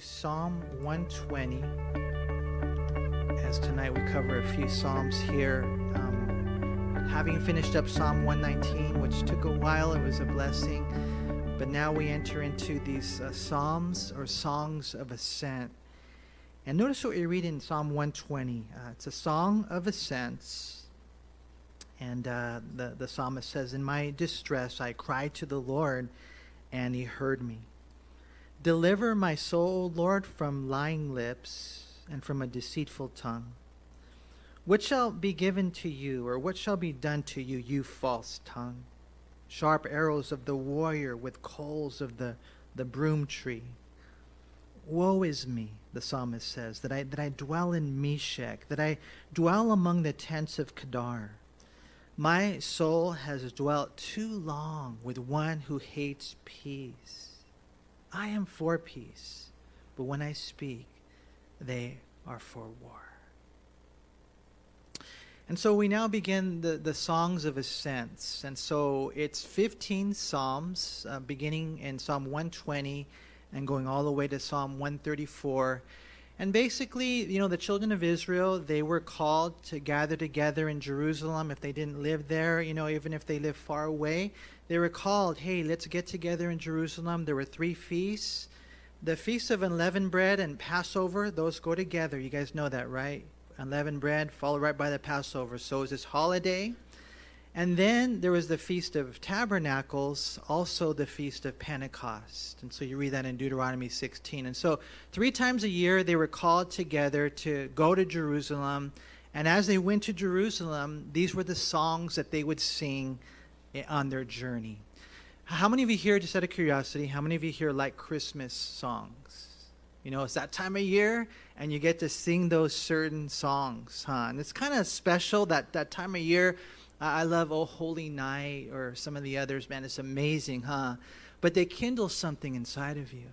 Psalm 120. As tonight we cover a few Psalms here. Um, having finished up Psalm 119, which took a while, it was a blessing. But now we enter into these uh, Psalms or songs of ascent. And notice what we read in Psalm 120. Uh, it's a song of ascents. And uh, the, the psalmist says, In my distress I cried to the Lord, and he heard me. Deliver my soul, Lord, from lying lips and from a deceitful tongue. What shall be given to you, or what shall be done to you, you false tongue? Sharp arrows of the warrior with coals of the, the broom tree. Woe is me, the psalmist says, that I, that I dwell in Meshech, that I dwell among the tents of Kedar. My soul has dwelt too long with one who hates peace. I am for peace, but when I speak, they are for war. And so we now begin the, the songs of ascents. And so it's 15 psalms, uh, beginning in Psalm 120 and going all the way to Psalm 134. And basically, you know, the children of Israel, they were called to gather together in Jerusalem if they didn't live there, you know, even if they lived far away. They were called, hey, let's get together in Jerusalem. There were three feasts. The Feast of Unleavened Bread and Passover, those go together. You guys know that, right? Unleavened bread, followed right by the Passover. So it was this holiday. And then there was the Feast of Tabernacles, also the Feast of Pentecost. And so you read that in Deuteronomy 16. And so three times a year they were called together to go to Jerusalem. And as they went to Jerusalem, these were the songs that they would sing eh, on their journey. How many of you here, just out of curiosity, how many of you here like Christmas songs? You know, it's that time of year and you get to sing those certain songs, huh? And it's kind of special that, that time of year. I love Oh Holy Night or some of the others, man. It's amazing, huh? But they kindle something inside of you.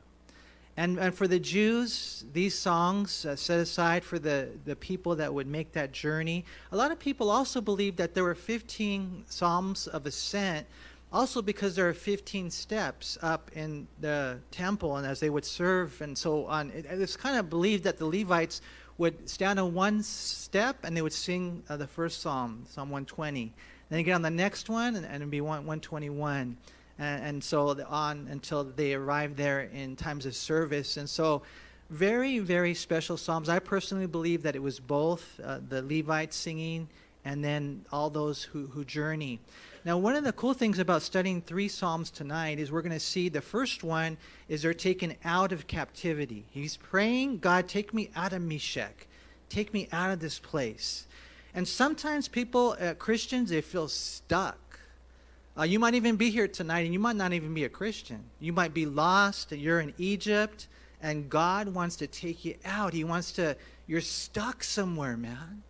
And, and for the Jews, these songs uh, set aside for the, the people that would make that journey. A lot of people also believe that there were 15 Psalms of Ascent, also because there are 15 steps up in the temple and as they would serve and so on. It, it's kind of believed that the Levites would stand on one step and they would sing uh, the first Psalm, Psalm 120. Then you get on the next one and, and it'd be 121 and, and so on until they arrive there in times of service. And so, very, very special psalms. I personally believe that it was both uh, the Levites singing and then all those who, who journey. Now, one of the cool things about studying three Psalms tonight is we're going to see the first one is they're taken out of captivity. He's praying, God, take me out of Meshech. Take me out of this place. And sometimes people, uh, Christians, they feel stuck. Uh, you might even be here tonight and you might not even be a Christian. You might be lost, you're in Egypt, and God wants to take you out. He wants to, you're stuck somewhere, man.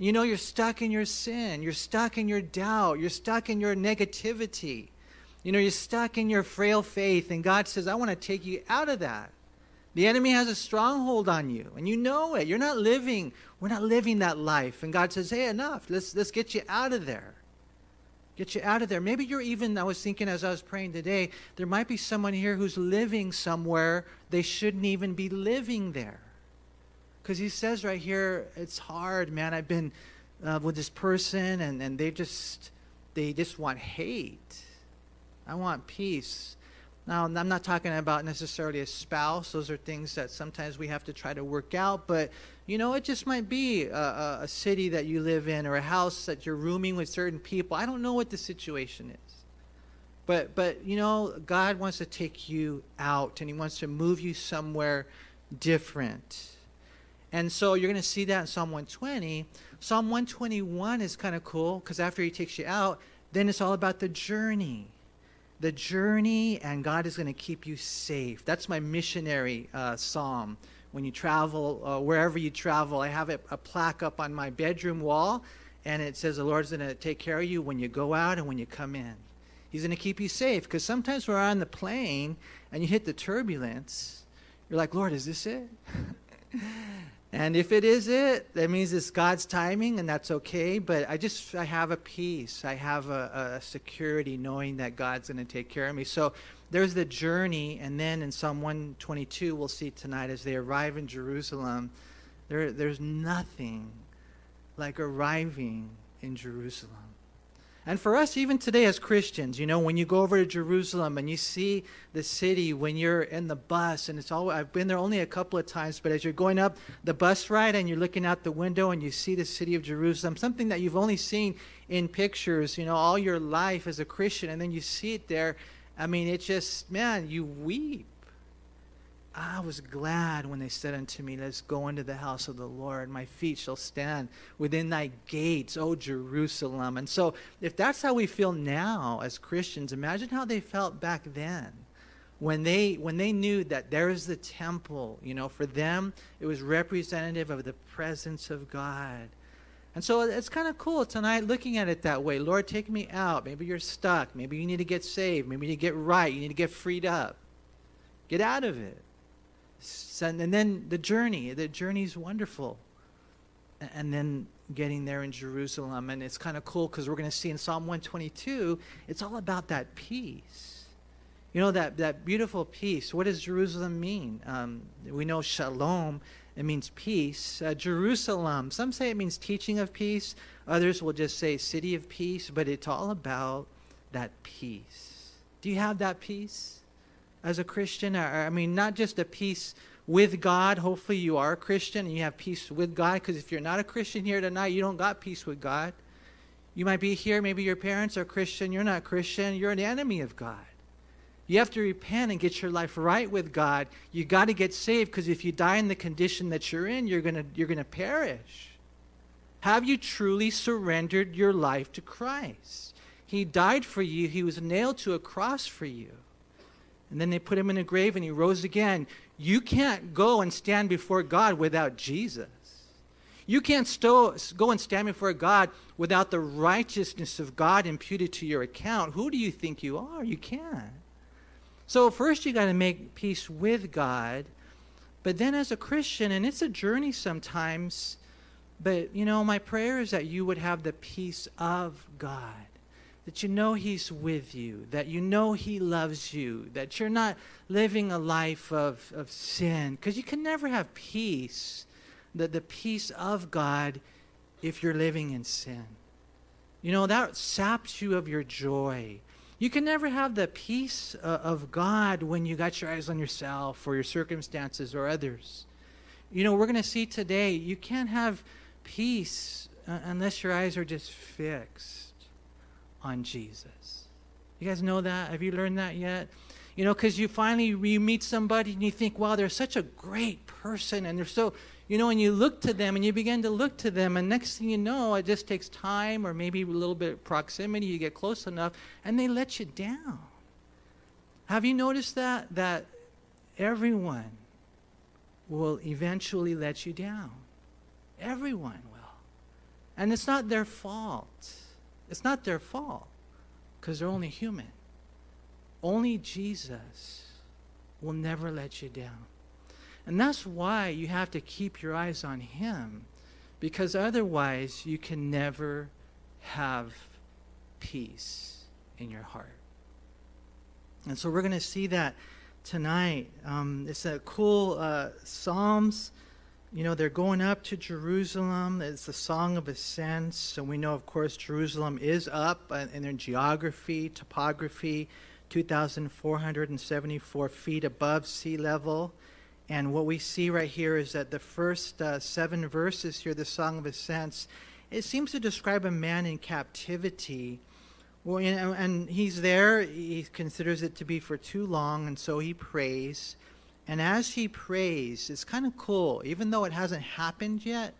You know, you're stuck in your sin, you're stuck in your doubt, you're stuck in your negativity. You know, you're stuck in your frail faith, and God says, I want to take you out of that. The enemy has a stronghold on you, and you know it. You're not living, we're not living that life. And God says, Hey, enough. Let's, let's get you out of there. Get you out of there. Maybe you're even, I was thinking as I was praying today, there might be someone here who's living somewhere they shouldn't even be living there. Because he says right here, it's hard, man. I've been uh, with this person and, and they just, they just want hate. I want peace. Now, I'm not talking about necessarily a spouse. Those are things that sometimes we have to try to work out. But, you know, it just might be a, a, city that you live in or a house that you're rooming with certain people. I don't know what the situation is. But, but you know, God wants to take you out and He wants to move you somewhere different. And so you're going to see that in Psalm 120. Psalm 121 is kind of cool because after He takes you out, then it's all about the journey the journey, and God is going to keep you safe. That's my missionary uh, psalm. When you travel, uh, wherever you travel, I have a, a plaque up on my bedroom wall, and it says, The Lord's going to take care of you when you go out and when you come in. He's going to keep you safe because sometimes we're on the plane and you hit the turbulence. You're like, Lord, is this it? And if it is it, that means it's God's timing, and that's okay. But I just I have a peace. I have a, a security knowing that God's going to take care of me. So there's the journey, and then in Psalm 122, we'll see tonight as they arrive in Jerusalem, there, there's nothing like arriving in Jerusalem. And for us, even today as Christians, you know, when you go over to Jerusalem and you see the city, when you're in the bus, and it's all, I've been there only a couple of times, but as you're going up the bus ride and you're looking out the window and you see the city of Jerusalem, something that you've only seen in pictures, you know, all your life as a Christian, and then you see it there, I mean, it just, man, you weep. I was glad when they said unto me, Let's go into the house of the Lord. My feet shall stand within thy gates, O Jerusalem. And so, if that's how we feel now as Christians, imagine how they felt back then when they when they knew that there is the temple you know for them it was representative of the presence of god. And so it's kind of cool tonight looking at it that way. Lord take me out. Maybe you're stuck. Maybe you need to get saved. Maybe you need to get right. You need to get freed up. Get out of it and then the journey the journey is wonderful and then getting there in jerusalem and it's kind of cool because we're going to see in psalm 122 it's all about that peace. You know that, that beautiful peace. What does jerusalem mean? Um, we know shalom it means peace. Uh, jerusalem some say it means teaching of peace others will just say city of peace but it's all about that peace. Do you have that peace as a Christian? I mean, not just a peace with God. Hopefully, you are a Christian and you have peace with God. Because if you're not a Christian here tonight, you don't got peace with God. You might be here, maybe your parents are Christian, you're not Christian, you're an enemy of God. You have to repent and get your life right with God. You got to get saved because if you die in the condition that you're in, you're going you're going to perish. Have you truly surrendered your life to Christ? He died for you. He was nailed to a cross for you and then they put him in a grave and he rose again. You can't go and stand before God without Jesus. You can't sto- go and stand before God without the righteousness of God imputed to your account. Who do you think you are? You can't. So, first, you got to make peace with God. But then, as a Christian, and it's a journey sometimes, but you know, my prayer is that you would have the peace of God that you know He's with you, that you know He loves you, that you're not living a life of, of sin. Because you can never have peace, the, the peace of God, if you're living in sin. You know, that saps you of your joy. You can never have the peace uh, of God when you got your eyes on yourself or your circumstances or others. You know, we're going to see today, you can't have peace uh, unless your eyes are just fixed on Jesus. You guys know that? Have you learned that yet? You know, because you finally you meet somebody and you think, wow, they're such a great person, and they're so, you know, and you look to them and you begin to look to them, and next thing you know, it just takes time or maybe a little bit of proximity. You get close enough, and they let you down. Have you noticed that? That everyone will eventually let you down. Everyone will. And it's not their fault. It's not their fault because they're only human. Only Jesus will never let you down. And that's why you have to keep your eyes on Him because otherwise you can never have peace in your heart. And so we're going to see that tonight. Um, it's a cool uh, Psalms you know, they're going up to Jerusalem. It's the Song of Ascents. So we know, of course, Jerusalem is up in their geography, topography, 2,474 feet above sea level. And what we see right here is that the first uh, seven verses here, the Song of Ascents, it seems to describe a man in captivity. Well, you know, and he's there. He considers it to be for too long, and so he prays. And as he prays, it's kind of cool. Even though it hasn't happened yet,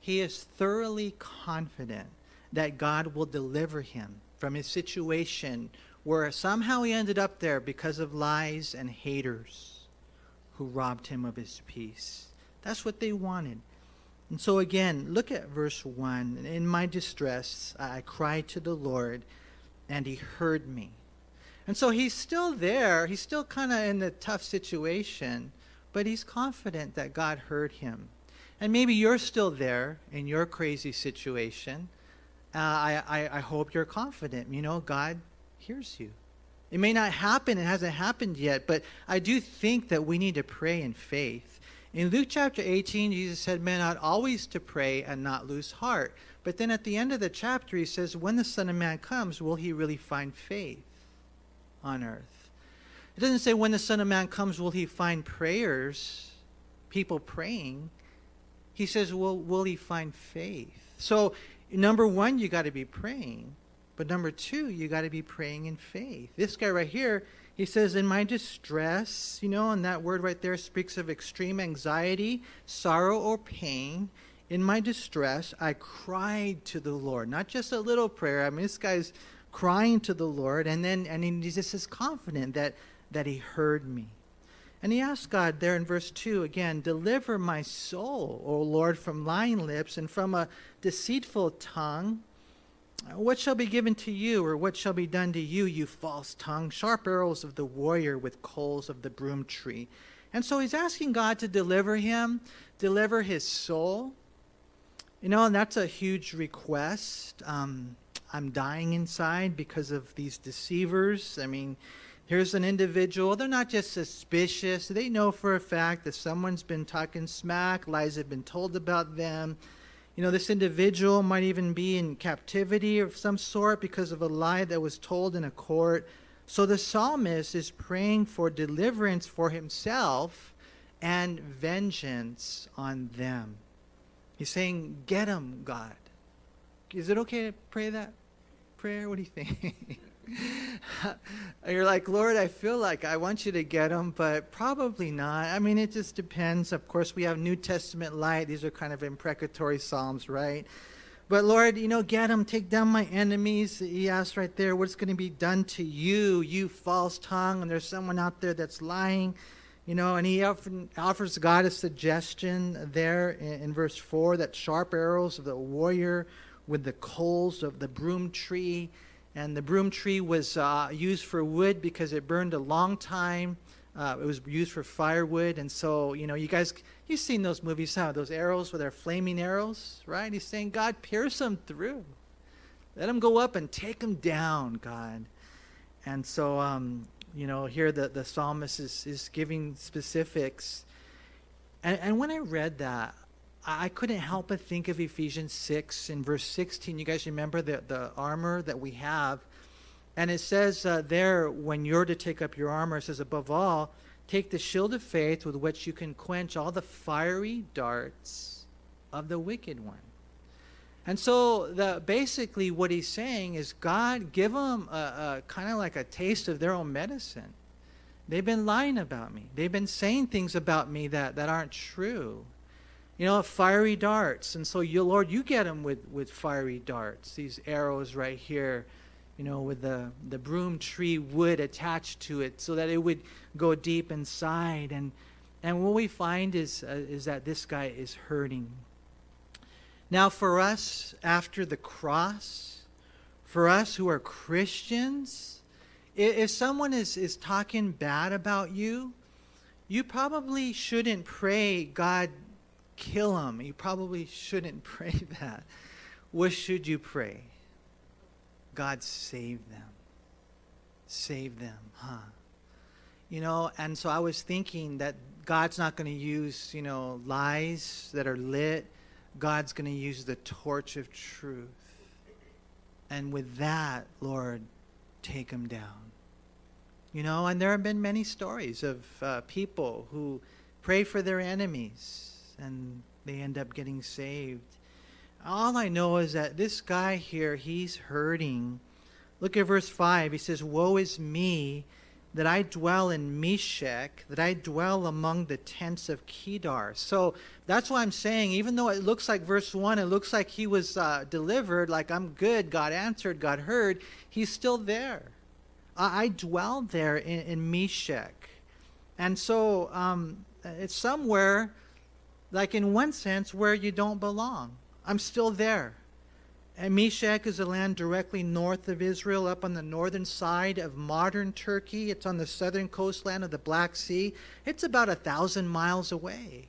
he is thoroughly confident that God will deliver him from his situation where somehow he ended up there because of lies and haters who robbed him of his peace. That's what they wanted. And so again, look at verse 1. In my distress, I cried to the Lord, and he heard me. And so he's still there. He's still kind of in the tough situation, but he's confident that God heard him. And maybe you're still there in your crazy situation. Uh, I, I, I hope you're confident. You know, God hears you. It may not happen, it hasn't happened yet, but I do think that we need to pray in faith. In Luke chapter 18, Jesus said, Men ought always to pray and not lose heart. But then at the end of the chapter, he says, When the Son of Man comes, will he really find faith on earth? It doesn't say, When the Son of Man comes, will he find prayers, people praying. He says, Well, will he find faith? So, number one, you got to be praying. But number two, you got to be praying in faith. This guy right here, he says, In my distress, you know, and that word right there speaks of extreme anxiety, sorrow, or pain. In my distress, I cried to the Lord. Not just a little prayer. I mean, this guy's crying to the Lord, and then and he just is confident that that he heard me. And he asked God there in verse 2 again, Deliver my soul, O Lord, from lying lips and from a deceitful tongue. What shall be given to you, or what shall be done to you, you false tongue? Sharp arrows of the warrior with coals of the broom tree. And so he's asking God to deliver him, deliver his soul. You know, and that's a huge request. Um, I'm dying inside because of these deceivers. I mean, here's an individual. They're not just suspicious, they know for a fact that someone's been talking smack, lies have been told about them you know, this individual might even be in captivity of some sort because of a lie that was told in a court. So the psalmist is praying for deliverance for himself and vengeance on them. He's saying, Get them, God. Is it okay to pray that prayer? What do you think? you're like, Lord, I feel like I want you to get them, but probably not. I mean, it just depends. Of course, we have New Testament light. These are kind of imprecatory psalms, right? But Lord, you know, get them, take down my enemies. He asks right there, what's going to be done to you, you false tongue? And there's someone out there that's lying, you know, and he offers God a suggestion there in, in verse 4 that sharp arrows of the warrior with the coals of the broom tree and the broom tree was uh, used for wood because it burned a long time. Uh, it was used for firewood, and so you know, you guys, you've seen those movies, huh? Those arrows with their flaming arrows, right? He's saying, God, pierce them through. Let them go up and take them down, God. And so, um, you know, here the, the psalmist is, is giving specifics. And, and when I read that, I couldn't help but think of Ephesians 6 in verse 16. You guys remember the, the armor that we have? And it says uh, there, when you're to take up your armor, it says, above all, take the shield of faith with which you can quench all the fiery darts of the wicked one. And so, the, basically, what he's saying is, God, give them a, a kind of like a taste of their own medicine. They've been lying about me. They've been saying things about me that, that aren't true you know, fiery darts. And so, you, Lord, you get them with, with fiery darts, these arrows right here, you know, with the, the broom tree wood attached to it so that it would go deep inside. And, and what we find is, uh, is that this guy is hurting. Now, for us, after the cross, for us who are Christians, if someone is, is talking bad about you, you probably shouldn't pray, God, kill them. You probably shouldn't pray that. What should you pray? God save them. Save them, huh? You know, and so I was thinking that God's not going to use, you know, lies that are lit. God's going to use the torch of truth. And with that, Lord, take them down. You know, and there have been many stories of uh, people who pray for their enemies and they end up getting saved. All I know is that this guy here, he's hurting. Look at verse 5. He says, Woe is me that I dwell in Meshech, that I dwell among the tents of Kedar. So that's why I'm saying, even though it looks like verse 1, it looks like he was uh, delivered, like I'm good, God answered, God heard, he's still there. I, I dwell there in, in. And so um, it's somewhere like in one sense, where you don't belong. I'm still there. And Meshech is a land directly north of Israel, up on the northern side of modern Turkey. It's on the southern coastline of the Black Sea. It's about a thousand miles away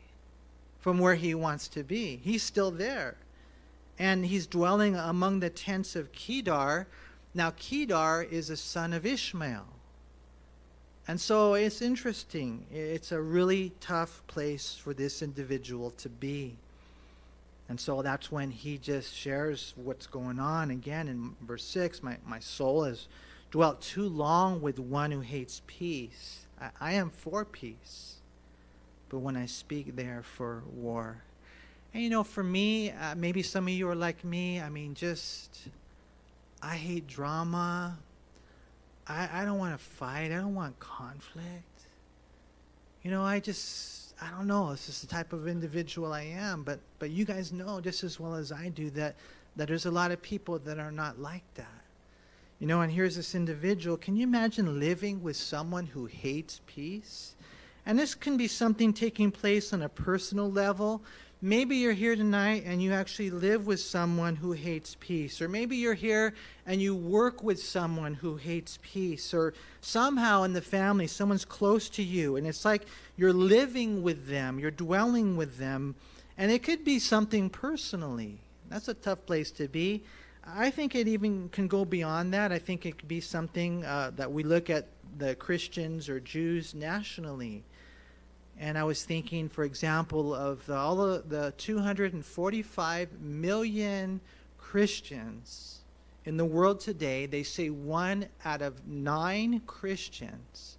from where he wants to be. He's still there. And he's dwelling among the tents of Kedar. Now, Kedar is a son of Ishmael. And so it's interesting. It's a really tough place for this individual to be. And so that's when he just shares what's going on. Again, in verse 6, my, my soul has dwelt too long with one who hates peace. I, I am for peace, but when I speak, they are for war. And you know, for me, uh, maybe some of you are like me. I mean, just, I hate drama. I, I don't want to fight. I don't want conflict. You know, I just, I don't know. This is the type of individual I am. But, but you guys know just as well as I do that, that there's a lot of people that are not like that. You know, and here's this individual. Can you imagine living with someone who hates peace? And this can be something taking place on a personal level. Maybe you're here tonight and you actually live with someone who hates peace. Or maybe you're here and you work with someone who hates peace. Or somehow in the family, someone's close to you and it's like you're living with them, you're dwelling with them. And it could be something personally. That's a tough place to be. I think it even can go beyond that. I think it could be something uh, that we look at the Christians or Jews nationally. And I was thinking, for example, of the, all of the 245 million Christians in the world today. They say one out of nine Christians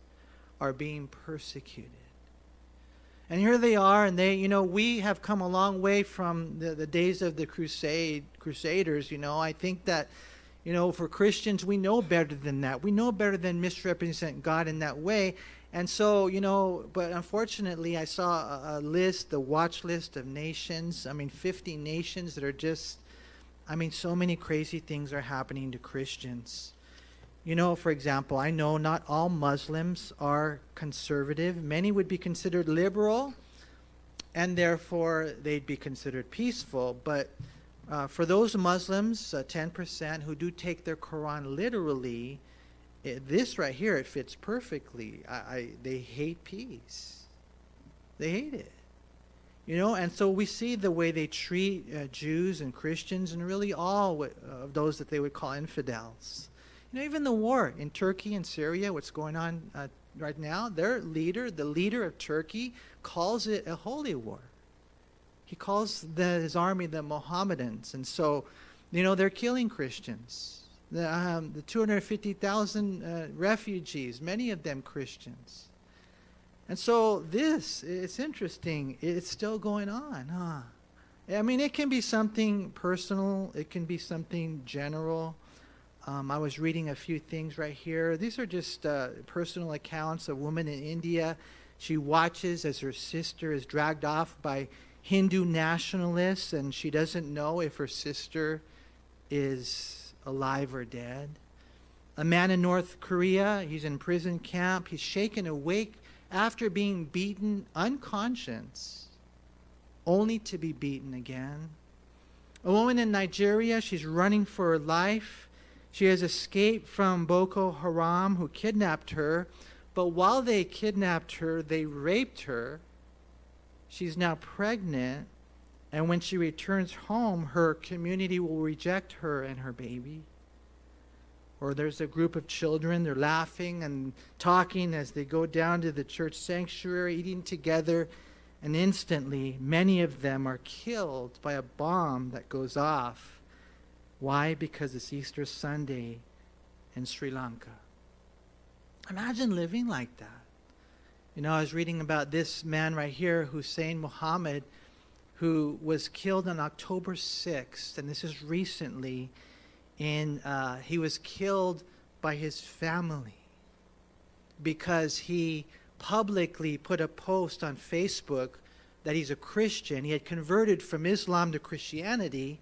are being persecuted. And here they are, and they, you know, we have come a long way from the, the days of the crusade, crusaders. You know, I think that, you know, for Christians, we know better than that. We know better than misrepresent God in that way. And so, you know, but unfortunately, I saw a, a list, the watch list of nations. I mean, 50 nations that are just, I mean, so many crazy things are happening to Christians. You know, for example, I know not all Muslims are conservative. Many would be considered liberal, and therefore they'd be considered peaceful. But uh, for those Muslims, uh, 10% who do take their Quran literally, it, this right here, it fits perfectly. I, I, they hate peace. They hate it. You know, and so we see the way they treat uh, Jews and Christians and really all of those that they would call infidels. You know, even the war in Turkey and Syria, what's going on uh, right now, their leader, the leader of Turkey, calls it a holy war. He calls the, his army the Mohammedans. And so, you know, they're killing Christians. The, um, the 250,000 uh, refugees, many of them Christians. And so this, it's interesting. It's still going on, huh? I mean, it can be something personal. It can be something general. Um, I was reading a few things right here. These are just uh, personal accounts. A woman in India, she watches as her sister is dragged off by Hindu nationalists, and she doesn't know if her sister is alive or dead. A man in North Korea, he's in prison camp. He's shaken awake after being beaten unconscious, only to be beaten again. A woman in Nigeria, she's running for her life. She has escaped from Boko Haram, who kidnapped her. But while they kidnapped her, they raped her. She's now pregnant. And when she returns home, her community will reject her and her baby. Or there's a group of children, they're laughing and talking as they go down to the church sanctuary, eating together. And instantly, many of them are killed by a bomb that goes off why? Because it's Easter Sunday in Sri Lanka. Imagine living like that. You know, I was reading about this man right here, Hussein Muhammad, who was killed on October 6th, and this is recently. In uh, he was killed by his family because he publicly put a post on Facebook that he's a Christian. He had converted from Islam to Christianity,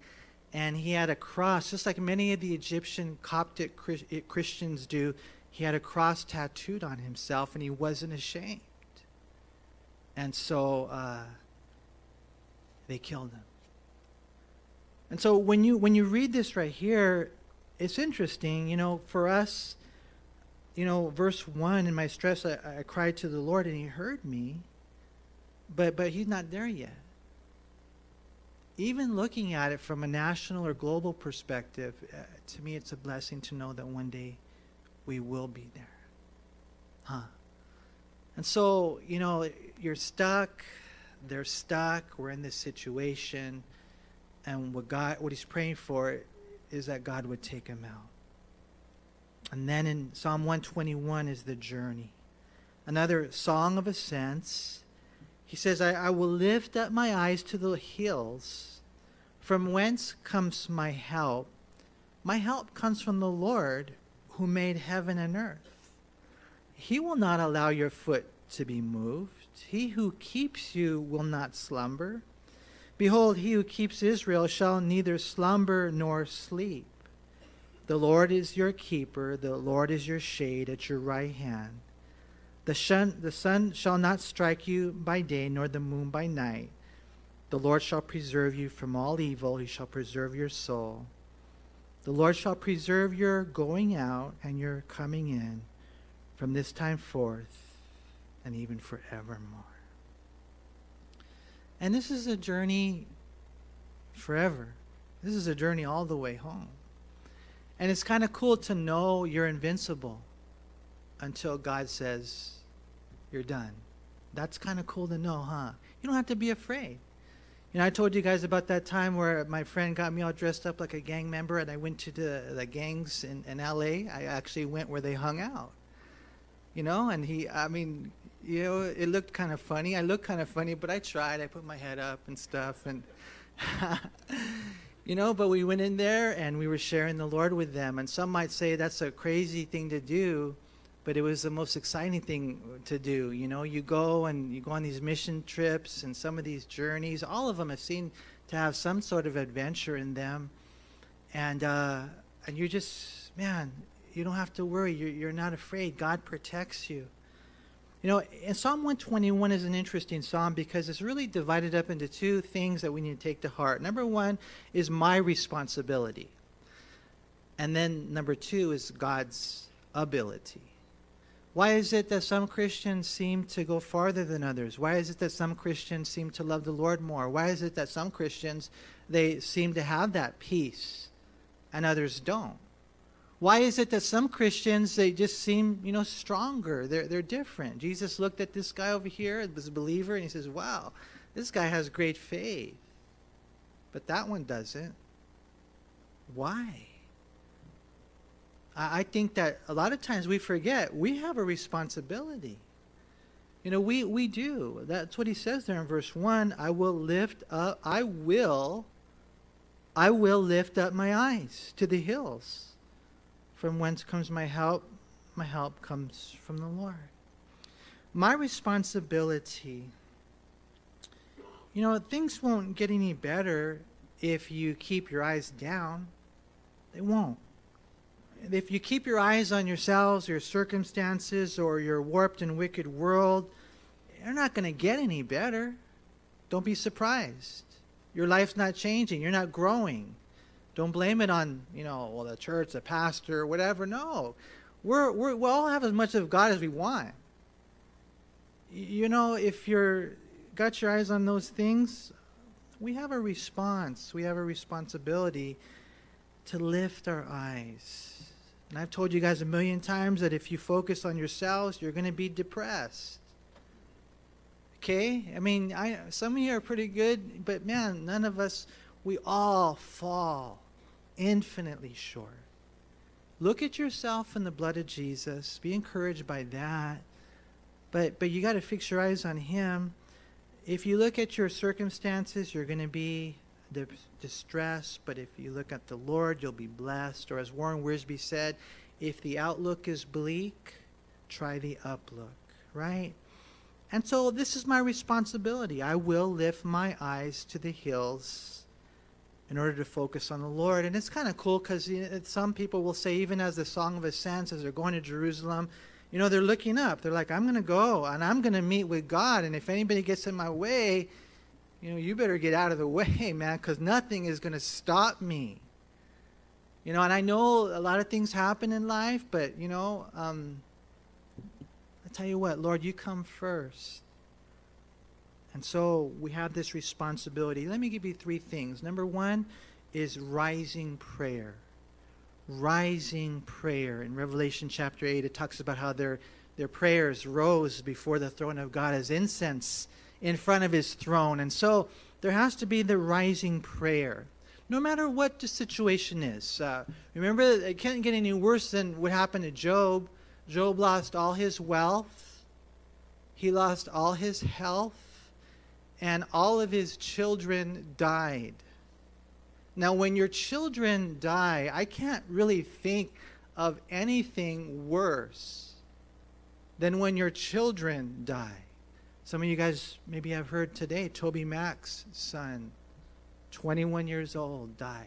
and he had a cross, just like many of the Egyptian Coptic Christians do. He had a cross tattooed on himself, and he wasn't ashamed. And so uh, they killed him. And so when you when you read this right here, it's interesting. You know, for us, you know, verse one in my stress, I, I cried to the Lord, and He heard me. But but He's not there yet even looking at it from a national or global perspective, uh, to me, it's a blessing to know that one day we will be there. Huh? And so, you know, you're stuck, they're stuck, we're in this situation, and what God what he's praying for is that God would take him out. And then in Psalm 121 is the journey. Another song of ascents. He says, I, I will lift up my eyes to the hills. From whence comes my help? My help comes from the Lord who made heaven and earth. He will not allow your foot to be moved. He who keeps you will not slumber. Behold, he who keeps Israel shall neither slumber nor sleep. The Lord is your keeper, the Lord is your shade at your right hand. The sun, the sun shall not strike you by day, nor the moon by night. The Lord shall preserve you from all evil, he shall preserve your soul. The Lord shall preserve your going out and your coming in from this time forth and even forevermore. And this is a journey forever. This is a journey all the way home. And it's kind of cool to know you're invincible until God says you're done. That's kind of cool to know, huh? You don't have to be afraid. You know, I told you guys about that time where my friend got me all dressed up like a gang member, and I went to the, the gangs in, in LA. I actually went where they hung out. You know, and he, I mean, you know, it looked kind of funny. I looked kind of funny, but I tried. I put my head up and stuff, and you know, but we went in there and we were sharing the Lord with them. And some might say that's a crazy thing to do, but it was the most exciting thing to do. You know, you go and you go on these mission trips and some of these journeys. All of them have seemed to have some sort of adventure in them, and uh, and you just man, you don't have to worry. You're you're not afraid. God protects you. You know, and Psalm 121 is an interesting psalm because it's really divided up into two things that we need to take to heart. Number one is my responsibility, and then number two is God's ability. Why is it that some Christians seem to go farther than others? Why is it that some Christians seem to love the Lord more? Why is it that some Christians they seem to have that peace and others don't? Why is it that some Christians they just seem, you know, stronger? They're they're different. Jesus looked at this guy over here, a believer, and he says, "Wow, this guy has great faith." But that one doesn't. Why? I think that a lot of times we forget we have a responsibility. You know, we, we do. That's what he says there in verse 1. I will lift up, I will, I will lift up my eyes to the hills. From whence comes my help? My help comes from the Lord. My responsibility, you know, things won't get any better if you keep your eyes down. They won't if you keep your eyes on yourselves, your circumstances, or your warped and wicked world, you're not going to get any better. Don't be surprised. Your life's not changing. You're not growing. Don't blame it on, you know, well, the church, the pastor, whatever. No. We're, we're, we all have as much of God as we want. You know, if you're got your eyes on those things, we have a response. We have a responsibility to lift our eyes and I've told you guys a million times that if you focus on yourselves, you're going to be depressed. Okay? I mean, I, some of you are pretty good, but man, none of us, we all fall infinitely short. Look at yourself in the blood of Jesus. Be encouraged by that. But, but you got to fix your eyes on Him. If you look at your circumstances, you're going to be distress, but if you look at the Lord, you'll be blessed. Or as Warren Wiersbe said, if the outlook is bleak, try the uplook, right? And so this is my responsibility. I will lift my eyes to the hills in order to focus on the Lord. And it's kind of cool because you know, some people will say, even as the Song of Ascents, as they're going to Jerusalem, you know, they're looking up. They're like, I'm going to go and I'm going to meet with God. And if anybody gets in my way, you know, you better get out of the way, man, because nothing is going to stop me. You know, and I know a lot of things happen in life, but, you know, um, I tell you what, Lord, you come first. And so we have this responsibility. Let me give you three things. Number one is rising prayer. Rising prayer. In Revelation chapter 8, it talks about how they're their prayers rose before the throne of God as incense in front of his throne. And so there has to be the rising prayer, no matter what the situation is. Uh, remember, it can't get any worse than what happened to Job. Job lost all his wealth, he lost all his health, and all of his children died. Now, when your children die, I can't really think of anything worse than when your children die. Some of you guys maybe have heard today TobyMac's son, 21 years old, died.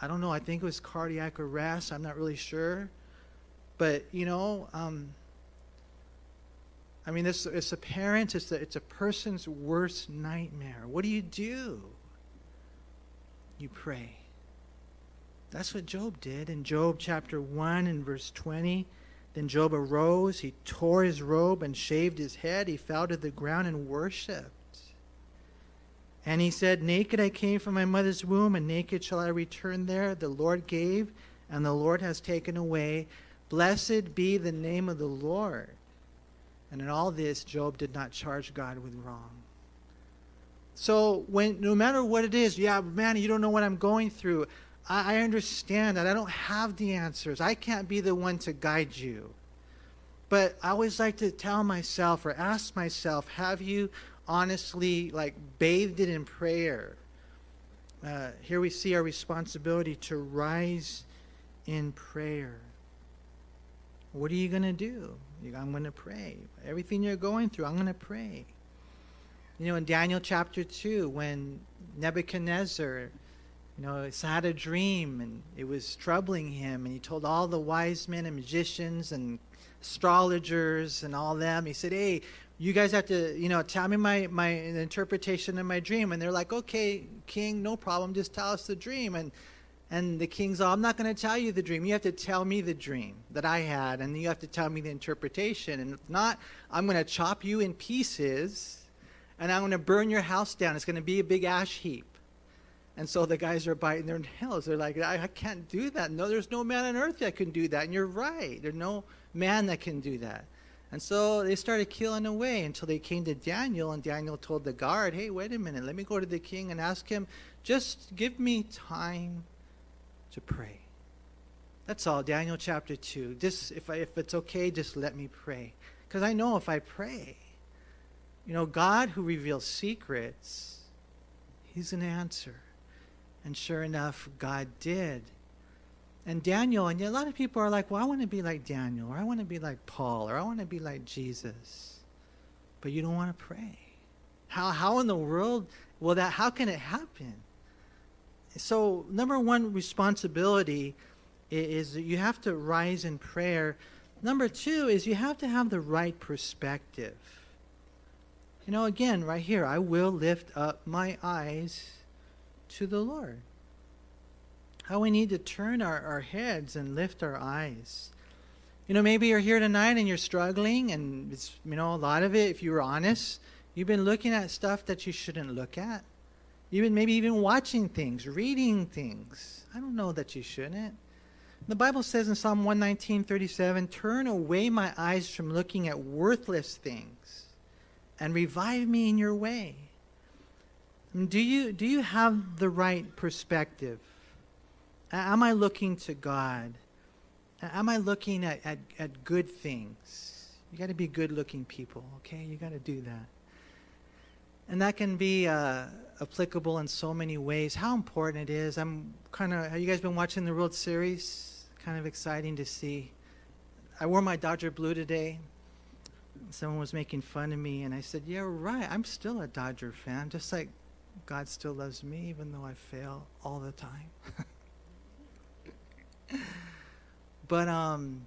I don't know, I think it was cardiac arrest. I'm not really sure. But, you know, um, I mean, it's, it's a parent, it's a, it's a person's worst nightmare. What do you do? You pray. That's what Job did in Job chapter 1 and verse 20. Then Job arose, he tore his robe and shaved his head. He fell to the ground and worshipped. And he said, Naked I came from my mother's womb, and naked shall I return there. The Lord gave, and the Lord has taken away. Blessed be the name of the Lord. And in all this, Job did not charge God with wrong. So when no matter what it is, yeah, man, you don't know what I'm going through. I, I understand that I don't have the answers. I can't be the one to guide you. But I always like to tell myself or ask myself, have you honestly like bathed it in prayer? Uh, here we see our responsibility to rise in prayer. What are you going to do? I'm going to pray. Everything you're going through, I'm going to pray. You know, in Daniel chapter 2, when Nebuchadnezzar you know, had a dream and it was troubling him. And he told all the wise men and magicians and astrologers and all them, he said, Hey, you guys have to, you know, tell me my, my interpretation of my dream. And they're like, Okay, king, no problem. Just tell us the dream. And and the king's all, I'm not going to tell you the dream. You have to tell me the dream that I had, and you have to tell me the interpretation. And if not, I'm going to chop you in pieces, and I'm going to burn your house down. It's going to be a big ash heap. And so the guys are biting their nails. They're like, I, I, can't do that. No, there's no man on earth that can do that. And you're right. There's no man that can do that. And so they started killing away until they came to Daniel, and Daniel told the guard, Hey, wait a minute. Let me go to the king and ask him, just give me time to pray. That's all. Daniel chapter 2. Just, if, I, if it's okay, just let me pray. Because I know if I pray, you know, God who reveals secrets, He's an answer. And sure enough, God did. And Daniel, and a lot of people are like, well, I want to be like Daniel, or I want to be like Paul, or I want to be like Jesus. But you don't want to pray. How, how in the world will that, how can it happen? So, number one responsibility is that you have to rise in prayer. Number two is you have to have the right perspective. You know, again, right here, I will lift up my eyes to the Lord. How we need to turn our, our heads and lift our eyes. You know, maybe you're here tonight and you're struggling, and it's, you know, a lot of it, if you were honest, you've been looking at stuff that you shouldn't look at. You've maybe even watching things, reading things. I don't know that you shouldn't. The Bible says in Psalm 119, 37, Turn away my eyes from looking at worthless things and revive me in your way. Do you, do you have the right perspective? Am I looking to God? Am I looking at, at, at good things? You got to be good looking people, okay? You got to do that. And that can be uh, applicable in so many ways. How important it is. I'm kind of, have you guys been watching the World Series? Kind of exciting to see. I wore my Dodger blue today. Someone was making fun of me, and I said, Yeah, right. I'm still a Dodger fan, just like God still loves me even though I fail all the time. but um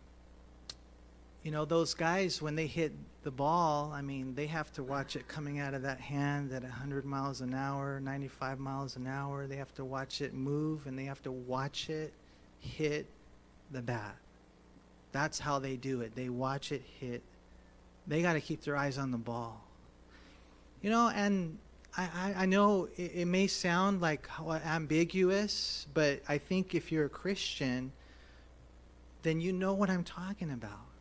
you know those guys when they hit the ball, I mean, they have to watch it coming out of that hand at 100 miles an hour, 95 miles an hour. They have to watch it move and they have to watch it hit the bat. That's how they do it. They watch it hit. They got to keep their eyes on the ball. You know, and I, I know it, it may sound like ambiguous, but I think if you're a Christian, then you know what I'm talking about.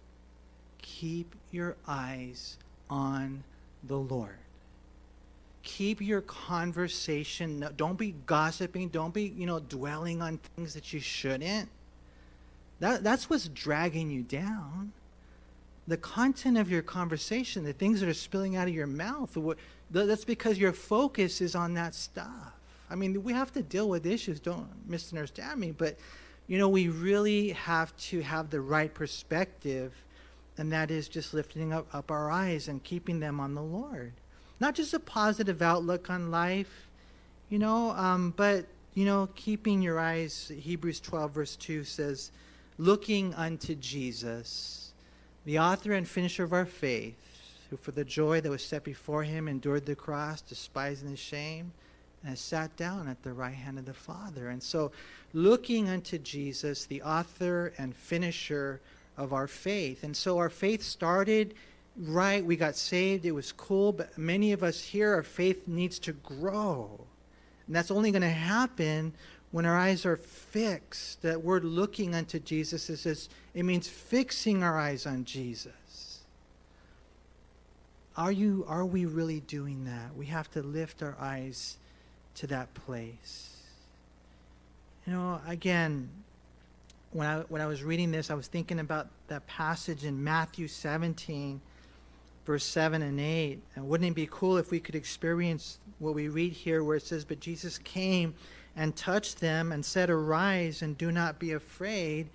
Keep your eyes on the Lord. Keep your conversation. Don't be gossiping. Don't be, you know, dwelling on things that you shouldn't. That, that's what's dragging you down. The content of your conversation, the things that are spilling out of your mouth, that's because your focus is on that stuff. I mean, we have to deal with issues. Don't misunderstand me, but you know, we really have to have the right perspective, and that is just lifting up, up our eyes and keeping them on the Lord. Not just a positive outlook on life, you know, um, but, you know, keeping your eyes, Hebrews 12, verse 2 says, looking unto Jesus, the author and finisher of our faith, who for the joy that was set before him endured the cross, despising the shame, and has sat down at the right hand of the Father. And so, looking unto Jesus, the author and finisher of our faith. And so, our faith started right. We got saved. It was cool. But many of us here, our faith needs to grow. And that's only going to happen when our eyes are fixed. That word looking unto Jesus is this, it means fixing our eyes on Jesus. Are you are we really doing that? We have to lift our eyes to that place. You know, again, when I, when I was reading this, I was thinking about that passage in Matthew 17, verse 7 and 8. And wouldn't it be cool if we could experience what we read here, where it says, But Jesus came and touched them and said, Arise and do not be afraid.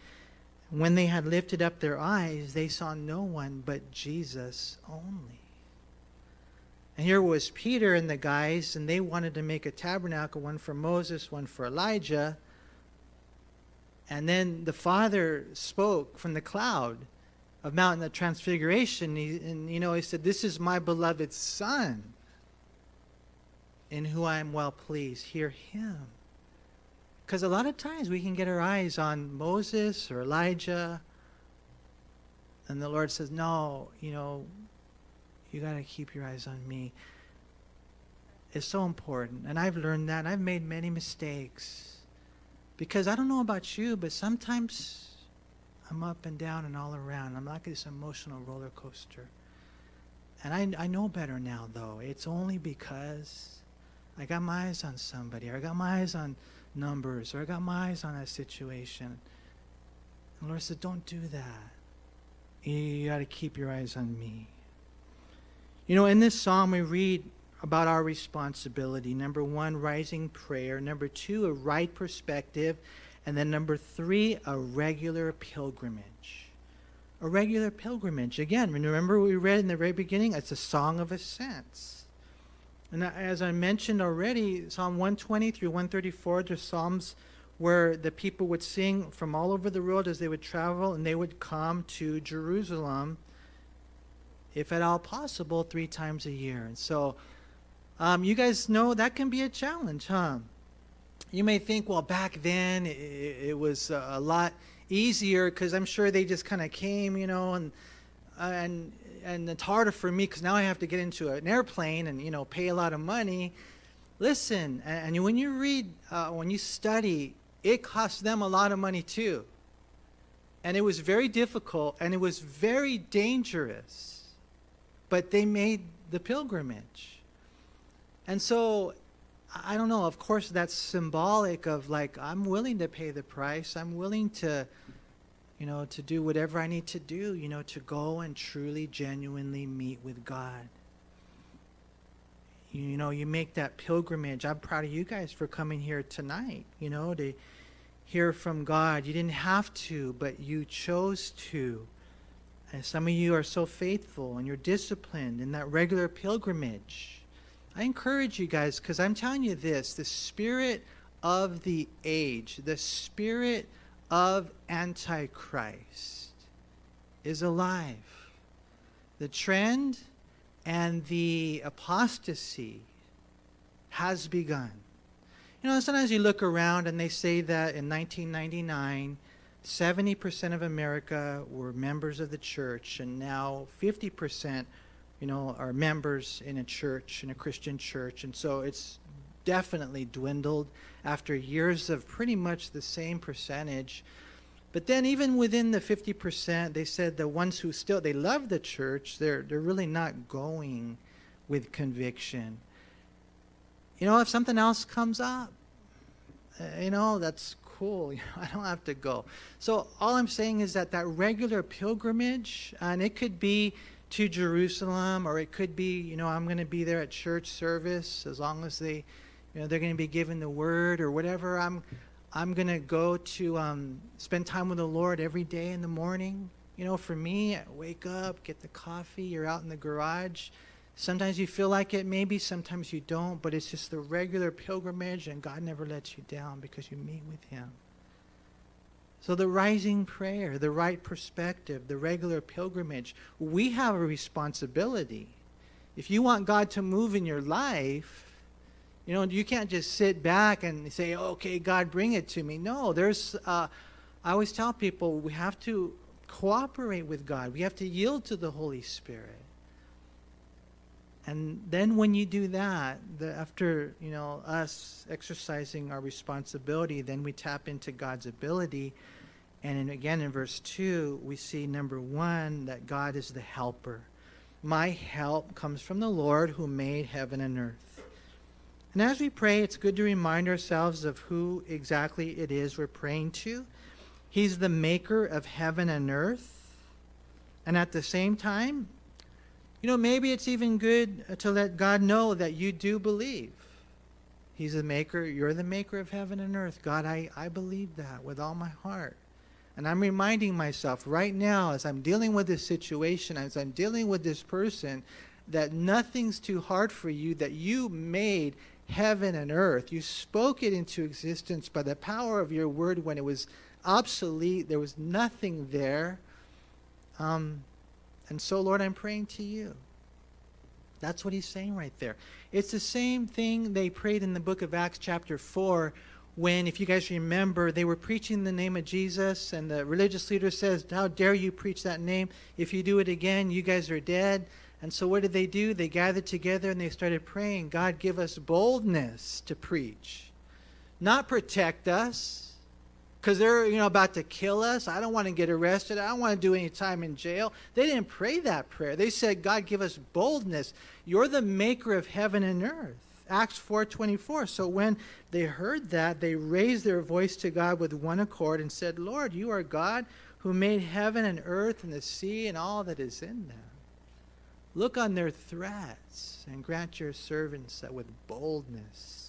When they had lifted up their eyes, they saw no one but Jesus only. And here was Peter and the guys, and they wanted to make a tabernacle, one for Moses, one for Elijah. And then the Father spoke from the cloud of Mountain of Transfiguration. He, and, you know, he said, This is my beloved Son, in who I am well pleased. Hear him. Because a lot of times we can get our eyes on Moses or Elijah, and the Lord says, No, you know, you got to keep your eyes on me. It's so important. And I've learned that. I've made many mistakes. Because I don't know about you, but sometimes I'm up and down and all around. I'm like this emotional roller coaster. And I, I know better now, though. It's only because I got my eyes on somebody, or I got my eyes on numbers, or I got my eyes on a situation. And Lord said, Don't do that. You got to keep your eyes on me. You know, in this psalm, we read about our responsibility. Number one, rising prayer. Number two, a right perspective. And then number three, a regular pilgrimage. A regular pilgrimage. Again, remember we read in the very beginning, it's a song of ascents. And as I mentioned already, Psalm 120 through 134, the Psalms where the people would sing from all over the world as they would travel and they would come to Jerusalem if at all possible, three times a year. And so, um, you guys know that can be a challenge, huh? You may think, well, back then it, it was a lot easier because I'm sure they just kind of came, you know, and and and it's harder for me because now I have to get into an airplane and you know pay a lot of money. Listen, and, and when you read, uh, when you study, it costs them a lot of money too. And it was very difficult and it was very dangerous but they made the pilgrimage. And so, I don't know, of course, that's symbolic of like, I'm willing to pay the price. I'm willing to, you know, to do whatever I need to do, you know, to go and truly, genuinely meet with God. You know, you make that pilgrimage. I'm proud of you guys for coming here tonight, you know, to hear from God. You didn't have to, but you chose to. And some of you are so faithful and you're disciplined in that regular pilgrimage. I encourage you guys because I'm telling you this the spirit of the age, the spirit of Antichrist is alive. The trend and the apostasy has begun. You know, sometimes you look around and they say that in 1999, 70% of America were members of the church, and now 50%, you know, are members in a church, in a Christian church. And so it's definitely dwindled after years of pretty much the same percentage. But then even within the 50%, they said the ones who still they love the church, they're they're really not going with conviction. You know, if something else comes up, uh, you know, that's cool. I don't have to go. So all I'm saying is that that regular pilgrimage, and it could be to Jerusalem, or it could be, you know, I'm going to be there at church service as long as they, you know, they're going to be given the word or whatever. I'm, I'm going to go to um, spend time with the Lord every day in the morning. You know, for me, I wake up, get the coffee, you're out in the garage. Sometimes you feel like it, maybe, sometimes you don't, but it's just the regular pilgrimage, and God never lets you down because you meet with Him. So, the rising prayer, the right perspective, the regular pilgrimage, we have a responsibility. If you want God to move in your life, you know, you can't just sit back and say, okay, God, bring it to me. No, there's, uh, I always tell people we have to cooperate with God, we have to yield to the Holy Spirit. And then when you do that, the, after you know us exercising our responsibility, then we tap into God's ability. And in, again in verse two, we see number one that God is the helper. My help comes from the Lord who made heaven and earth. And as we pray, it's good to remind ourselves of who exactly it is we're praying to. He's the maker of heaven and earth. And at the same time, you know, maybe it's even good to let God know that you do believe. He's the maker, you're the maker of heaven and earth. God, I, I believe that with all my heart. And I'm reminding myself right now, as I'm dealing with this situation, as I'm dealing with this person, that nothing's too hard for you, that you made heaven and earth. You spoke it into existence by the power of your word when it was obsolete. There was nothing there. Um, and so, Lord, I'm praying to you. That's what he's saying right there. It's the same thing they prayed in the book of Acts, chapter 4, when, if you guys remember, they were preaching the name of Jesus, and the religious leader says, How dare you preach that name? If you do it again, you guys are dead. And so, what did they do? They gathered together and they started praying, God, give us boldness to preach, not protect us because they're you know about to kill us. I don't want to get arrested. I don't want to do any time in jail. They didn't pray that prayer. They said god give us boldness. You're the maker of heaven and earth acts 4.24 so when they heard that they raised their voice to god with one accord and said lord you are god who made heaven and earth and the sea and all that is in them look on their threats and grant your servants that with boldness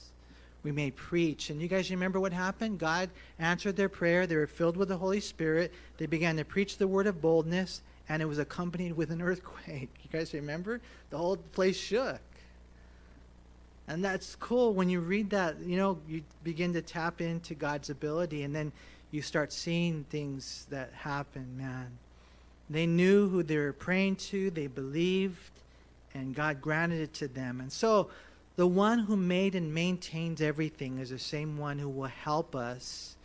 we may preach. And you guys remember what happened? God answered their prayer. They were filled with the Holy Spirit. They began to preach the word of boldness, and it was accompanied with an earthquake. You guys remember? The whole place shook. And that's cool when you read that, you know, you begin to tap into God's ability, and then you start seeing things that happen, man. They knew who they were praying to, they believed, and God granted it to them. And so, the one who made and maintains everything is the same one who will help us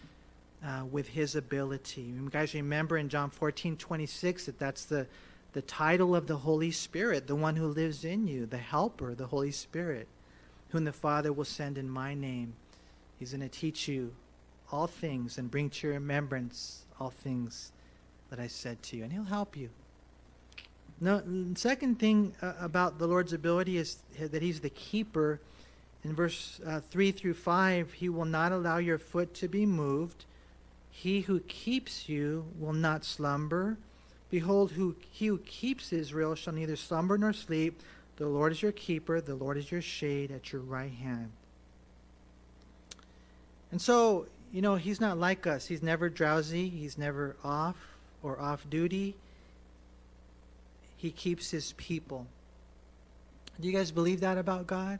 uh, with his ability. You guys remember in John 14 26 that that's the, the title of the Holy Spirit, the one who lives in you, the helper, the Holy Spirit, whom the Father will send in my name. He's going to teach you all things and bring to your remembrance all things that I said to you, and he'll help you. Now, second thing uh, about the Lord's ability is that He's the keeper. In verse uh, 3 through 5, He will not allow your foot to be moved. He who keeps you will not slumber. Behold, who, he who keeps Israel shall neither slumber nor sleep. The Lord is your keeper, the Lord is your shade at your right hand. And so, you know, He's not like us. He's never drowsy, He's never off or off duty. He keeps his people. Do you guys believe that about God?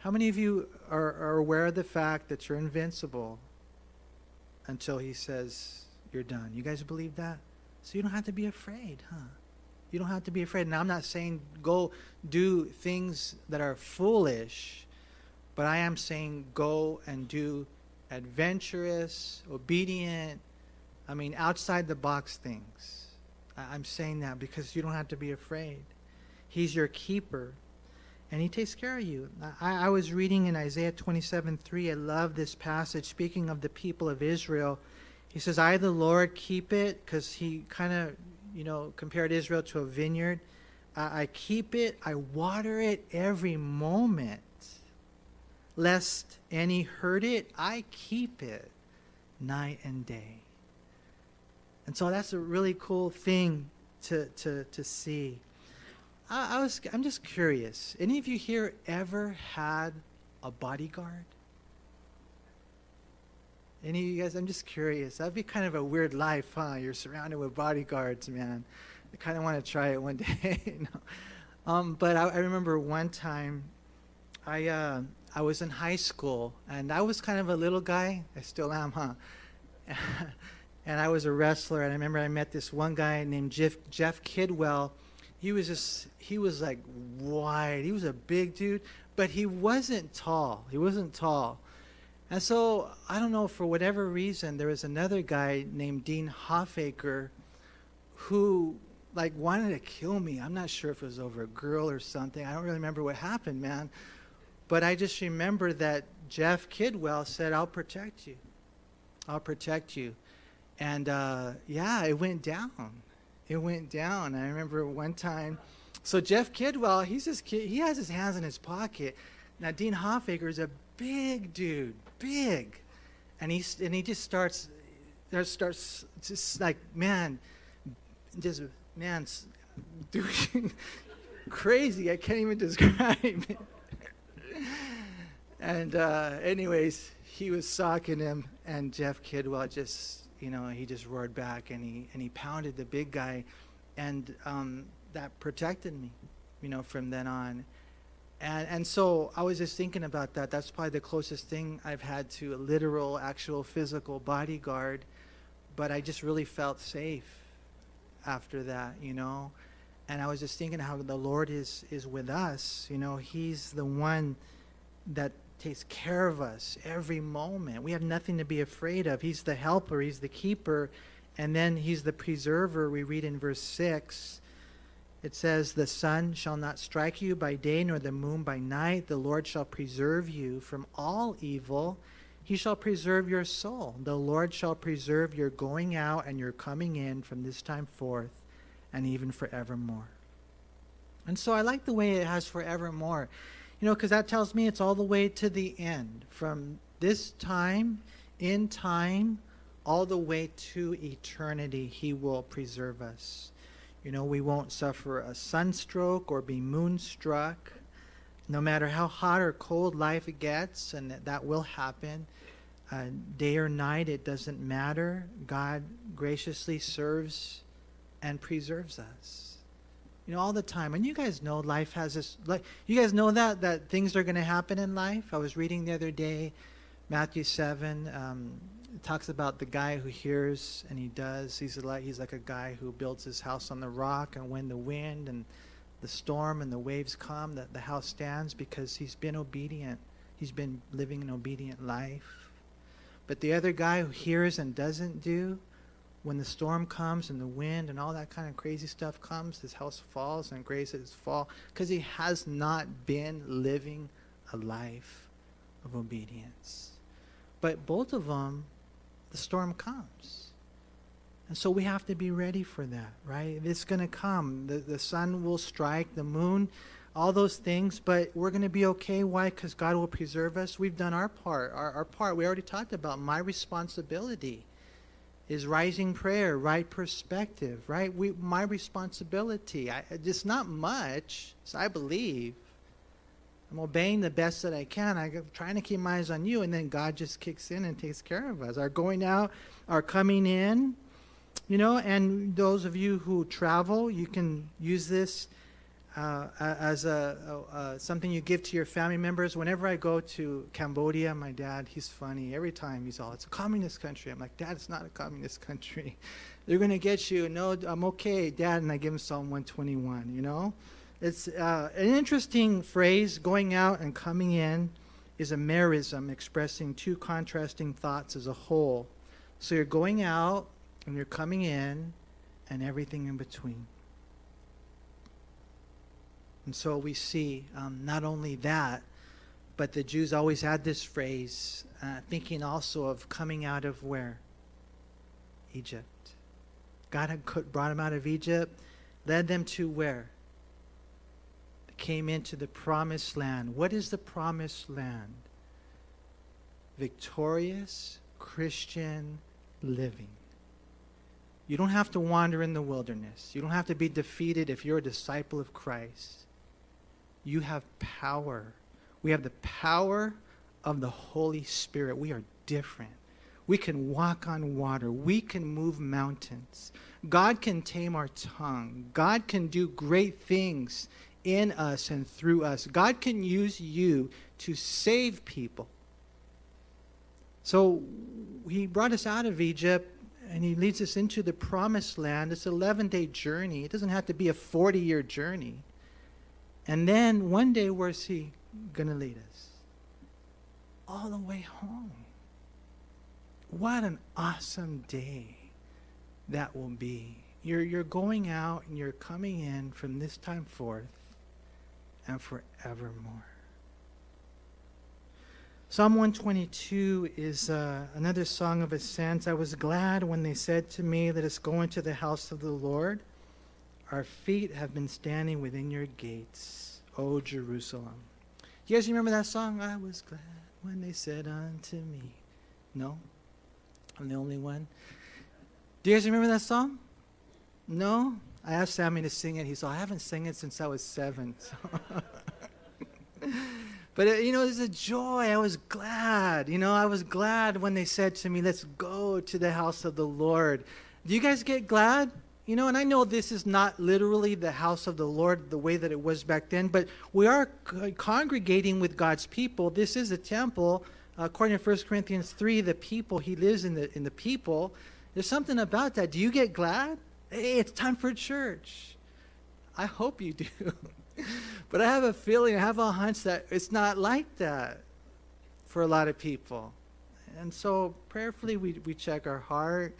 How many of you are, are aware of the fact that you're invincible until he says you're done? You guys believe that? So you don't have to be afraid, huh? You don't have to be afraid. Now, I'm not saying go do things that are foolish, but I am saying go and do adventurous, obedient, I mean, outside the box things. I'm saying that because you don't have to be afraid. He's your keeper, and He takes care of you. I, I was reading in Isaiah 27 3. I love this passage, speaking of the people of Israel. He says, I, the Lord, keep it, because he kind of, you know, compared Israel to a vineyard. I, I keep it, I water it every moment. Lest any hurt it, I keep it night and day. And so that's a really cool thing to, to, to see. I, I was, I'm just curious. Any of you here ever had a bodyguard? Any of you guys? I'm just curious. That'd be kind of a weird life, huh? You're surrounded with bodyguards, man. I kind of want to try it one day. no. um, but I, I, remember one time, I uh, I was in high school, and I was kind of a little guy. I still am, huh? and I was a wrestler, and I remember I met this one guy named Jeff Jeff Kidwell. He was just he was like wide. He was a big dude, but he wasn't tall. He wasn't tall and so, I don't know, for whatever reason, there was another guy named Dean Hoffaker who, like, wanted to kill me. I'm not sure if it was over a girl or something. I don't really remember what happened, man. But I just remember that Jeff Kidwell said, I'll protect you. I'll protect you. And uh, yeah, it went down. It went down. I remember one time. So Jeff Kidwell, he's this kid, he has his hands in his pocket. Now Dean Hoffaker is a big dude, big. And he, and he just starts, starts just like, man, just, man, doing crazy. I can't even describe it. and uh, anyways, he was socking him, and Jeff Kidwell just, you know, he just roared back and he and he pounded the big guy, and um, that protected me, you know, from then on. And, and so I was just thinking about that. That's probably the closest thing I've had to a literal, actual physical bodyguard. But I just really felt safe after that, you know. And I was just thinking how the Lord is, is with us. You know, He's the one that takes care of us every moment. We have nothing to be afraid of. He's the helper, He's the keeper, and then He's the preserver. We read in verse 6 it says, The sun shall not strike you by day, nor the moon by night. The Lord shall preserve you from all evil. He shall preserve your soul. The Lord shall preserve your going out and your coming in from this time forth and even forevermore. And so I like the way it has forevermore. You know, because that tells me it's all the way to the end. From this time, in time, all the way to eternity, He will preserve us. You know, we won't suffer a sunstroke or be moonstruck. No matter how hot or cold life gets, and that that will happen, uh, day or night, it doesn't matter. God graciously serves and preserves us. You know, all the time. And you guys know life has this. Like, you guys know that that things are going to happen in life. I was reading the other day, Matthew seven. Um, it talks about the guy who hears and he does. He's like he's like a guy who builds his house on the rock, and when the wind and the storm and the waves come, that the house stands because he's been obedient. He's been living an obedient life. But the other guy who hears and doesn't do, when the storm comes and the wind and all that kind of crazy stuff comes, his house falls and graces fall because he has not been living a life of obedience. But both of them the storm comes. And so we have to be ready for that, right? It's going to come. The, the sun will strike, the moon, all those things, but we're going to be okay. Why? Because God will preserve us. We've done our part. Our, our part, we already talked about. My responsibility is rising prayer, right perspective, right? We, my responsibility. I, it's not much, so I believe. I'm obeying the best that I can. I'm trying to keep my eyes on you, and then God just kicks in and takes care of us. Our going out, our coming in, you know, and those of you who travel, you can use this uh, as a, a, a, something you give to your family members. Whenever I go to Cambodia, my dad, he's funny. Every time he's all, it's a communist country. I'm like, Dad, it's not a communist country. They're going to get you. No, I'm okay, Dad. And I give him Psalm 121, you know? It's uh, an interesting phrase. Going out and coming in is a merism expressing two contrasting thoughts as a whole. So you're going out and you're coming in and everything in between. And so we see um, not only that, but the Jews always had this phrase, uh, thinking also of coming out of where? Egypt. God had brought them out of Egypt, led them to where? Came into the promised land. What is the promised land? Victorious Christian living. You don't have to wander in the wilderness. You don't have to be defeated if you're a disciple of Christ. You have power. We have the power of the Holy Spirit. We are different. We can walk on water. We can move mountains. God can tame our tongue. God can do great things in us and through us. God can use you to save people. So he brought us out of Egypt and he leads us into the promised land. It's an 11 day journey. It doesn't have to be a 40 year journey. And then one day, where's he going to lead us? All the way home. What an awesome day that will be. You're, you're going out and you're coming in from this time forth and forevermore. Psalm 122 is uh, another song of ascent. I was glad when they said to me, Let us go into the house of the Lord. Our feet have been standing within your gates, O Jerusalem. You guys remember that song? I was glad when they said unto me. No? I'm the only one. Do you guys remember that song? No? I asked Sammy to sing it. He said, I haven't sung it since I was seven. So But, uh, you know, it was a joy. I was glad. You know, I was glad when they said to me, let's go to the house of the Lord. Do you guys get glad? You know, and I know this is not literally the house of the Lord the way that it was back then, but we are congregating with God's people. This is a temple. according to 1 Corinthians 3, the people, he lives in the, in the people. There's something about that. Do you get glad? Hey, it's time for church. I hope you do. but I have a feeling, I have a hunch that it's not like that for a lot of people. And so prayerfully we, we check our heart.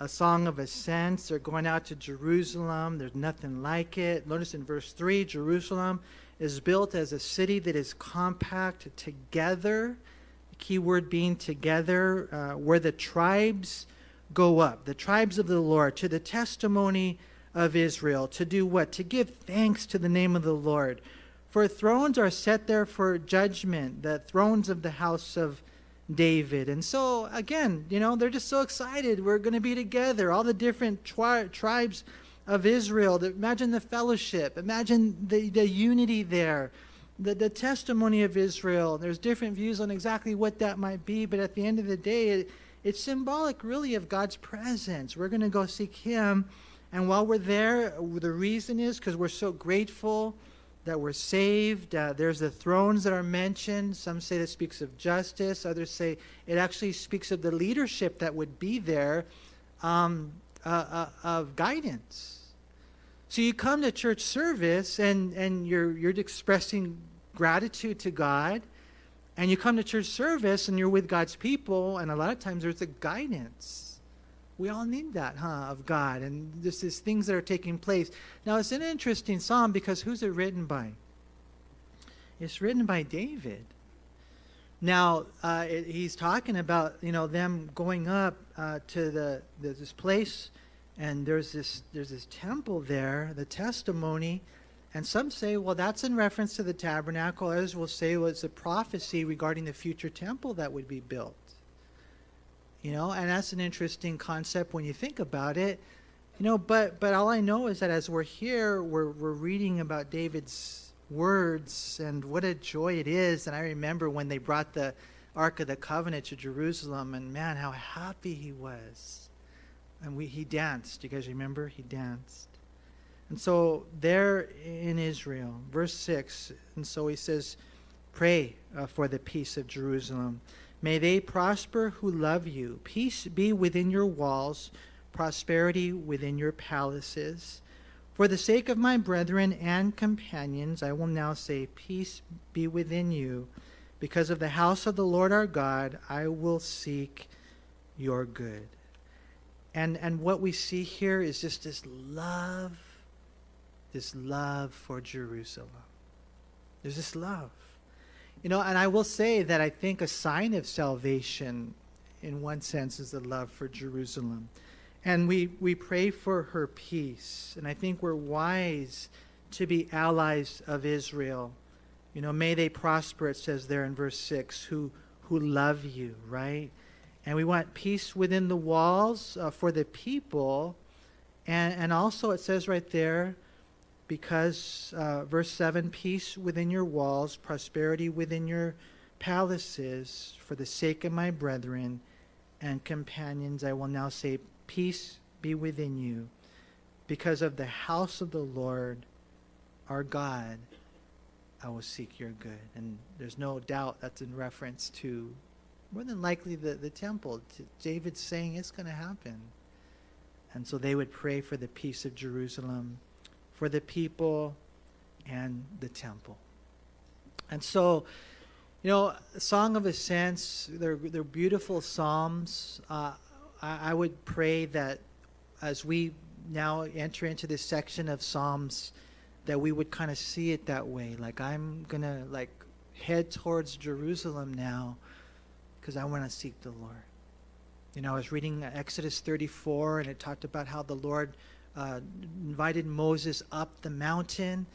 A song of ascents. They're going out to Jerusalem. There's nothing like it. Notice in verse 3 Jerusalem is built as a city that is compact together. The key word being together, uh, where the tribes go up, the tribes of the Lord, to the testimony of Israel to do what? To give thanks to the name of the Lord. For thrones are set there for judgment, the thrones of the house of David. And so, again, you know, they're just so excited. We're going to be together, all the different tri- tribes of Israel. Imagine the fellowship, imagine the, the unity there. The, the testimony of Israel. There's different views on exactly what that might be, but at the end of the day, it, it's symbolic, really, of God's presence. We're going to go seek Him and while we're there, the reason is because we're so grateful that we're saved. Uh, there's the thrones that are mentioned. Some say that speaks of justice. Others say it actually speaks of the leadership that would be there um, uh, uh, of guidance. So you come to church service and, and you're, you're expressing gratitude to God. And you come to church service and you're with God's people, and a lot of times there's a guidance we all need that, huh, of God. And this is things that are taking place. Now, it's an interesting psalm because who's it written by? It's written by David. Now, uh, it, he's talking about, you know, them going up uh, to the, this place, and there's this, there's this temple there, the testimony. And some say, well, that's in reference to the tabernacle. Others will say, well, it's a prophecy regarding the future temple that would be built. You know, and that's an interesting concept when you think about it. You know, but but all I know is that as we're here, we're we're reading about David's words and what a joy it is. And I remember when they brought the Ark of the Covenant to Jerusalem, and man, how happy he was. And we he danced. You guys remember? He danced. And so there in Israel, verse six, and so he says, "Pray uh, for the peace of Jerusalem." May they prosper who love you. Peace be within your walls, prosperity within your palaces. For the sake of my brethren and companions, I will now say, Peace be within you. Because of the house of the Lord our God, I will seek your good. And, and what we see here is just this love, this love for Jerusalem. There's this love. You know, and I will say that I think a sign of salvation in one sense, is the love for Jerusalem. And we, we pray for her peace. And I think we're wise to be allies of Israel. You know, may they prosper, it says there in verse 6, who, who love you, right? And we want peace within the walls uh, for the people. And, and also, it says right there, because, uh, verse 7, peace within your walls, prosperity within your palaces, for the sake of my brethren and companions, I will now say, Peace be within you, because of the house of the Lord our God, I will seek your good. And there's no doubt that's in reference to more than likely the, the temple. David's saying it's going to happen. And so they would pray for the peace of Jerusalem, for the people, and the temple. And so, you know, Song of Ascents, they're, they're beautiful psalms. Uh, I, I would pray that as we now enter into this section of Psalms, that we would kind of see it that way. Like I'm gonna like head towards Jerusalem now because I want to seek the Lord. You know, I was reading Exodus 34, and it talked about how the Lord uh, invited Moses up the mountain.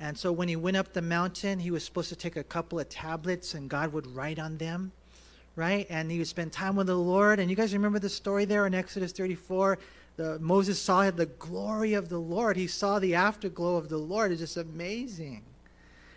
And so when he went up the mountain, he was supposed to take a couple of tablets, and God would write on them, right? And he would spend time with the Lord. And you guys remember the story there in Exodus 34? The, Moses saw the glory of the Lord. He saw the afterglow of the Lord. It's just amazing.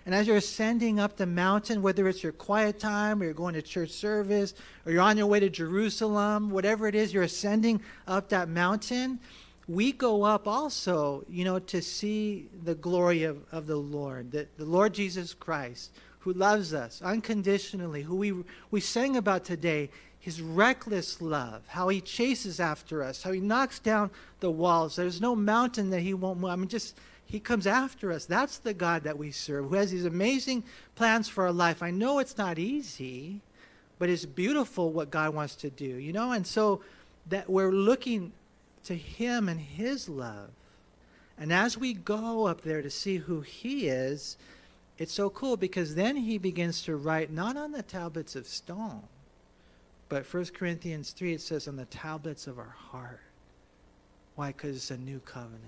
And as you're ascending up the mountain, whether it's your quiet time or you're going to church service or you're on your way to Jerusalem, whatever it is, you're ascending up that mountain, we go up also, you know, to see the glory of, of the Lord, the, the Lord Jesus Christ, who loves us unconditionally, who we, we sang about today his reckless love, how he chases after us, how he knocks down the walls. There's no mountain that he won't move. I mean, just he comes after us. That's the God that we serve, who has these amazing plans for our life. I know it's not easy, but it's beautiful what God wants to do, you know? And so that we're looking to him and his love. And as we go up there to see who he is, it's so cool because then he begins to write not on the tablets of stone, but 1 Corinthians 3, it says, on the tablets of our heart. Why? Because it's a new covenant.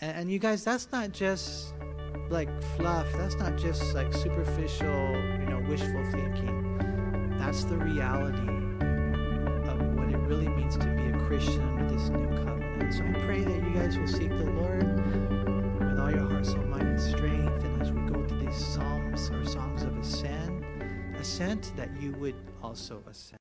And, and, you guys, that's not just like fluff. That's not just like superficial, you know, wishful thinking. That's the reality of what it really means to be Christian under this new covenant. So I pray that you guys will seek the Lord with all your heart, soul, mind, and strength. And as we go through these psalms or songs of ascent, ascent, that you would also ascend.